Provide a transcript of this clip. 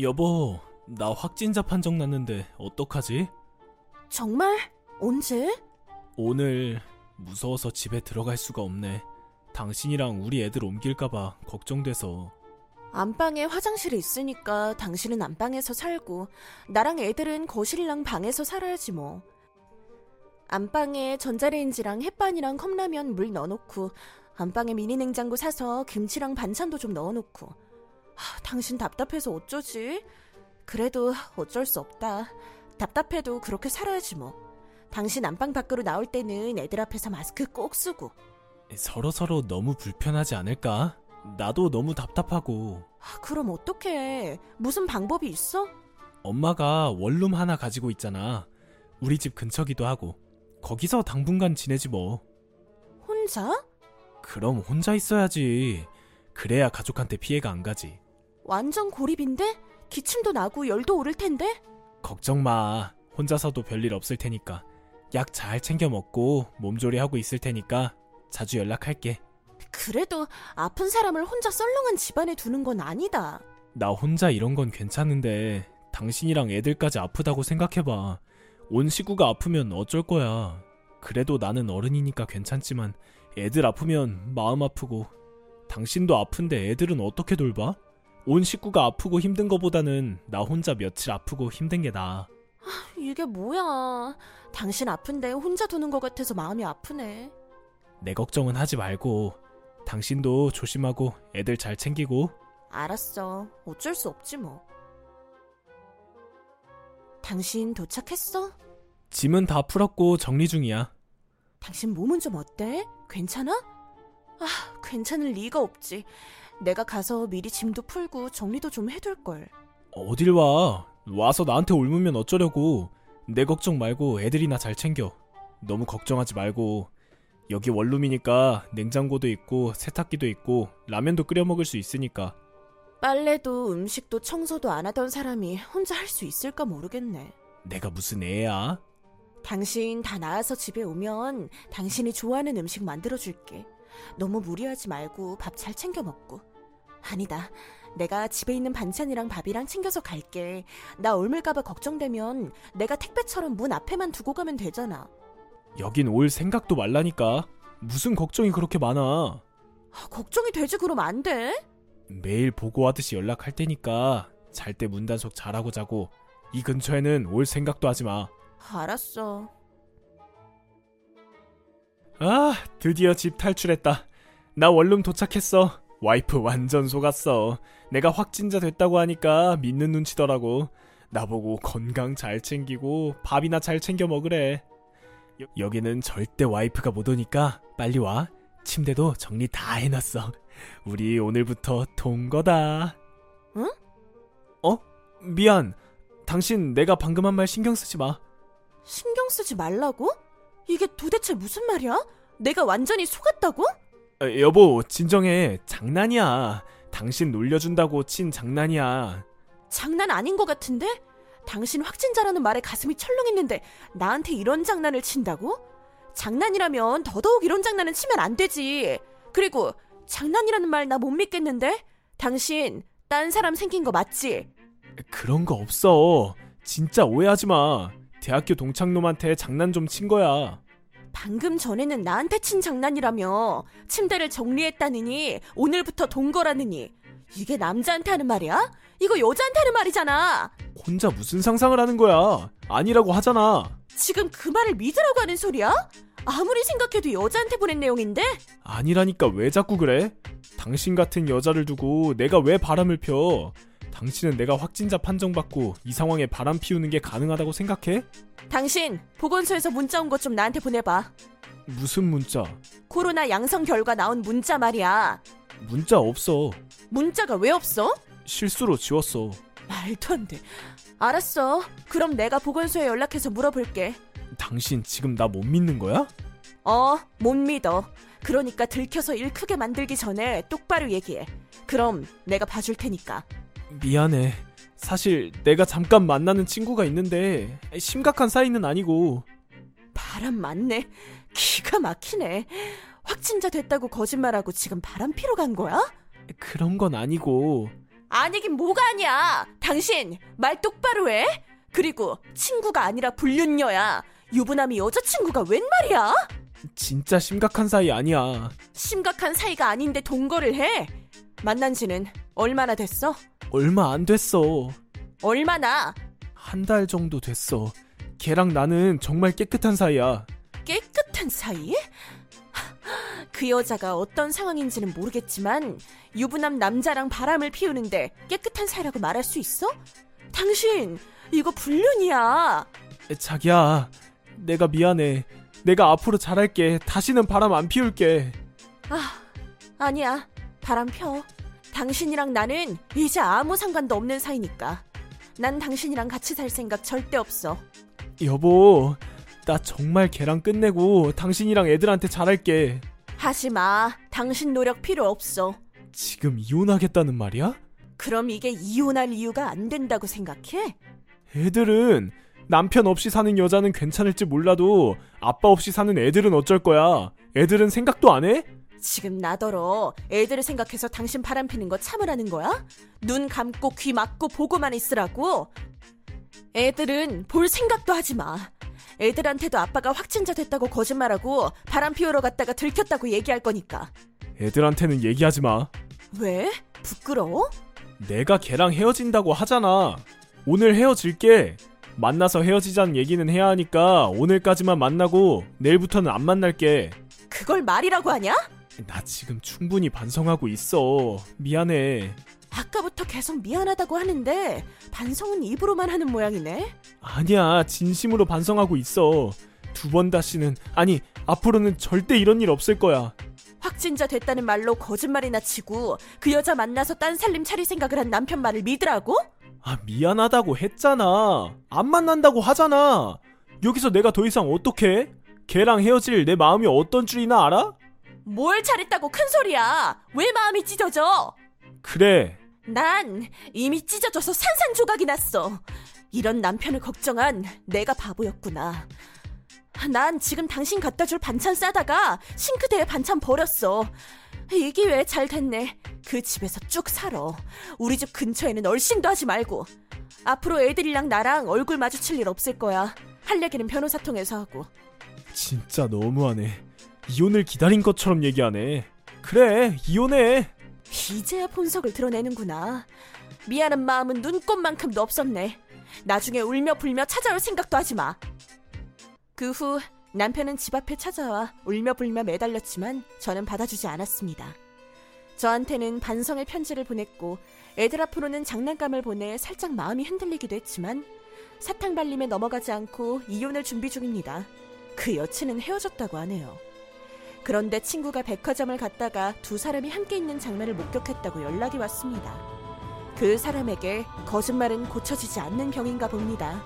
여보, 나 확진자 판정 났는데 어떡하지? 정말? 언제? 오늘 무서워서 집에 들어갈 수가 없네. 당신이랑 우리 애들 옮길까봐 걱정돼서. 안방에 화장실이 있으니까 당신은 안방에서 살고 나랑 애들은 거실이랑 방에서 살아야지 뭐. 안방에 전자레인지랑 햇반이랑 컵라면 물 넣어놓고 안방에 미니 냉장고 사서 김치랑 반찬도 좀 넣어놓고. 하, 당신 답답해서 어쩌지? 그래도 어쩔 수 없다. 답답해도 그렇게 살아야지 뭐. 당신 안방 밖으로 나올 때는 애들 앞에서 마스크 꼭 쓰고. 서로 서로 너무 불편하지 않을까? 나도 너무 답답하고. 아, 그럼 어떡해. 무슨 방법이 있어? 엄마가 원룸 하나 가지고 있잖아. 우리 집 근처기도 하고. 거기서 당분간 지내지 뭐. 혼자? 그럼 혼자 있어야지. 그래야 가족한테 피해가 안 가지. 완전 고립인데? 기침도 나고 열도 오를 텐데? 걱정 마. 혼자서도 별일 없을 테니까. 약 잘 챙겨 먹고 몸조리하고 있을 테니까 자주 연락할게. 그래도 아픈 사람을 혼자 썰렁한 집안에 두는 건 아니다. 나 혼자 이런 건 괜찮은데 당신이랑 애들까지 아프다고 생각해봐. 온 식구가 아프면 어쩔 거야. 그래도 나는 어른이니까 괜찮지만 애들 아프면 마음 아프고 당신도 아픈데 애들은 어떻게 돌봐? 온 식구가 아프고 힘든 거보다는 나 혼자 며칠 아프고 힘든 게 나아. 이게 뭐야. 당신 아픈데 혼자 두는 것 같아서 마음이 아프네. 내 걱정은 하지 말고 당신도 조심하고 애들 잘 챙기고 알았어. 어쩔 수 없지 뭐. 당신 도착했어? 짐은 다 풀었고 정리 중이야. 당신 몸은 좀 어때? 괜찮아? 아, 괜찮을 리가 없지. 내가 가서 미리 짐도 풀고 정리도 좀 해둘 걸. 어딜 와? 와서 나한테 옮으면 어쩌려고. 내 걱정 말고 애들이나 잘 챙겨. 너무 걱정하지 말고. 여기 원룸이니까 냉장고도 있고 세탁기도 있고 라면도 끓여 먹을 수 있으니까. 빨래도 음식도 청소도 안 하던 사람이 혼자 할 수 있을까 모르겠네. 내가 무슨 애야? 당신 다 나와서 집에 오면 당신이 좋아하는 음식 만들어 줄게. 너무 무리하지 말고 밥 잘 챙겨 먹고. 아니다. 내가 집에 있는 반찬이랑 밥이랑 챙겨서 갈게. 나 옮을까봐 걱정되면 내가 택배처럼 문 앞에만 두고 가면 되잖아. 여긴 올 생각도 말라니까. 무슨 걱정이 그렇게 많아. 아, 걱정이 되지 그럼 안 돼? 매일 보고하듯이 연락할 테니까 잘 때 문단속 잘하고 자고 이 근처에는 올 생각도 하지 마. 알았어. 아, 드디어 집 탈출했다. 나 원룸 도착했어. 와이프 완전 속았어. 내가 확진자 됐다고 하니까 믿는 눈치더라고. 나보고 건강 잘 챙기고 밥이나 잘 챙겨 먹으래. 여, 여기는 절대 와이프가 못 오니까 빨리 와. 침대도 정리 다 해놨어. 우리 오늘부터 동거다. 응? 어? 미안. 당신 내가 방금 한 말 신경 쓰지 마. 신경 쓰지 말라고? 이게 도대체 무슨 말이야? 내가 완전히 속았다고? 어, 여보, 진정해. 장난이야. 당신 놀려준다고 친 장난이야. 장난 아닌 것 같은데? 당신 확진자라는 말에 가슴이 철렁했는데 나한테 이런 장난을 친다고? 장난이라면 더더욱 이런 장난은 치면 안 되지. 그리고 장난이라는 말 나 못 믿겠는데? 당신 딴 사람 생긴 거 맞지? 그런 거 없어. 진짜 오해하지 마. 대학교 동창놈한테 장난 좀 친 거야. 방금 전에는 나한테 친 장난이라며 침대를 정리했다느니 오늘부터 동거라느니 이게 남자한테 하는 말이야? 이거 여자한테 하는 말이잖아. 혼자 무슨 상상을 하는 거야? 아니라고 하잖아. 지금 그 말을 믿으라고 하는 소리야? 아무리 생각해도 여자한테 보낸 내용인데? 아니라니까 왜 자꾸 그래? 당신 같은 여자를 두고 내가 왜 바람을 펴? 당신은 내가 확진자 판정받고 이 상황에 바람 피우는 게 가능하다고 생각해? 당신 보건소에서 문자 온 것 좀 나한테 보내봐. 무슨 문자? 코로나 양성 결과 나온 문자 말이야. 문자 없어. 문자가 왜 없어? 실수로 지웠어. 말도 안 돼. 알았어. 그럼 내가 보건소에 연락해서 물어볼게. 당신 지금 나 못 믿는 거야? 어, 못 믿어. 그러니까 들켜서 일 크게 만들기 전에 똑바로 얘기해. 그럼 내가 봐줄 테니까. 미안해. 사실 내가 잠깐 만나는 친구가 있는데 심각한 사이는 아니고 바람 맞네. 기가 막히네. 확진자 됐다고 거짓말하고 지금 바람 피러 간 거야? 그런 건 아니고 아니긴 뭐가 아니야. 당신 말 똑바로 해. 그리고 친구가 아니라 불륜녀야. 유부남이 여자친구가 웬 말이야? 진짜 심각한 사이 아니야. 심각한 사이가 아닌데 동거를 해. 만난 지는 얼마나 됐어? 얼마 안 됐어. 얼마나? 한 달 정도 됐어. 걔랑 나는 정말 깨끗한 사이야. 깨끗한 사이? 그 여자가 어떤 상황인지는 모르겠지만 유부남 남자랑 바람을 피우는데 깨끗한 사이라고 말할 수 있어? 당신 이거 불륜이야. 자기야, 내가 미안해. 내가 앞으로 잘할게. 다시는 바람 안 피울게. 아, 아니야. 바람 펴. 당신이랑 나는 이제 아무 상관도 없는 사이니까. 난 당신이랑 같이 살 생각 절대 없어. 여보, 나 정말 걔랑 끝내고 당신이랑 애들한테 잘할게. 하지 마. 당신 노력 필요 없어. 지금 이혼하겠다는 말이야? 그럼 이게 이혼할 이유가 안 된다고 생각해? 애들은 남편 없이 사는 여자는 괜찮을지 몰라도 아빠 없이 사는 애들은 어쩔 거야. 애들은 생각도 안 해? 지금 나더러 애들을 생각해서 당신 바람 피는 거 참으라는 거야? 눈 감고 귀 막고 보고만 있으라고? 애들은 볼 생각도 하지 마. 애들한테도 아빠가 확진자 됐다고 거짓말하고 바람 피우러 갔다가 들켰다고 얘기할 거니까. 애들한테는 얘기하지 마. 왜? 부끄러워? 내가 걔랑 헤어진다고 하잖아. 오늘 헤어질게. 만나서 헤어지자는 얘기는 해야 하니까 오늘까지만 만나고 내일부터는 안 만날게. 그걸 말이라고 하냐? 나 지금 충분히 반성하고 있어. 미안해. 아까부터 계속 미안하다고 하는데 반성은 입으로만 하는 모양이네. 아니야, 진심으로 반성하고 있어. 두 번 다시는, 아니, 앞으로는 절대 이런 일 없을 거야. 확진자 됐다는 말로 거짓말이나 치고 그 여자 만나서 딴 살림 차릴 생각을 한 남편 말을 믿으라고? 아, 미안하다고 했잖아. 안 만난다고 하잖아. 여기서 내가 더 이상 어떡해? 걔랑 헤어질 내 마음이 어떤 줄이나 알아? 뭘 잘했다고 큰 소리야. 왜 마음이 찢어져? 그래. 난 이미 찢어져서 산산조각이 났어. 이런 남편을 걱정한 내가 바보였구나. 난 지금 당신 갖다 줄 반찬 싸다가 싱크대에 반찬 버렸어. 이 기회에 잘 됐네. 그 집에서 쭉 살아. 우리 집 근처에는 얼씬도 하지 말고. 앞으로 애들이랑 나랑 얼굴 마주칠 일 없을 거야. 할 얘기는 변호사 통해서 하고. 진짜 너무하네. 이혼을 기다린 것처럼 얘기하네. 그래, 이혼해. 이제야 본석을 드러내는구나. 미안한 마음은 눈꽃만큼도 없었네. 나중에 울며 불며 찾아올 생각도 하지 마. 그 후 남편은 집 앞에 찾아와 울며 불며 매달렸지만 저는 받아주지 않았습니다. 저한테는 반성의 편지를 보냈고 애들 앞으로는 장난감을 보내 살짝 마음이 흔들리기도 했지만 사탕 발림에 넘어가지 않고 이혼을 준비 중입니다. 그 여친은 헤어졌다고 하네요. 그런데 친구가 백화점을 갔다가 두 사람이 함께 있는 장면을 목격했다고 연락이 왔습니다. 그 사람에게 거짓말은 고쳐지지 않는 병인가 봅니다.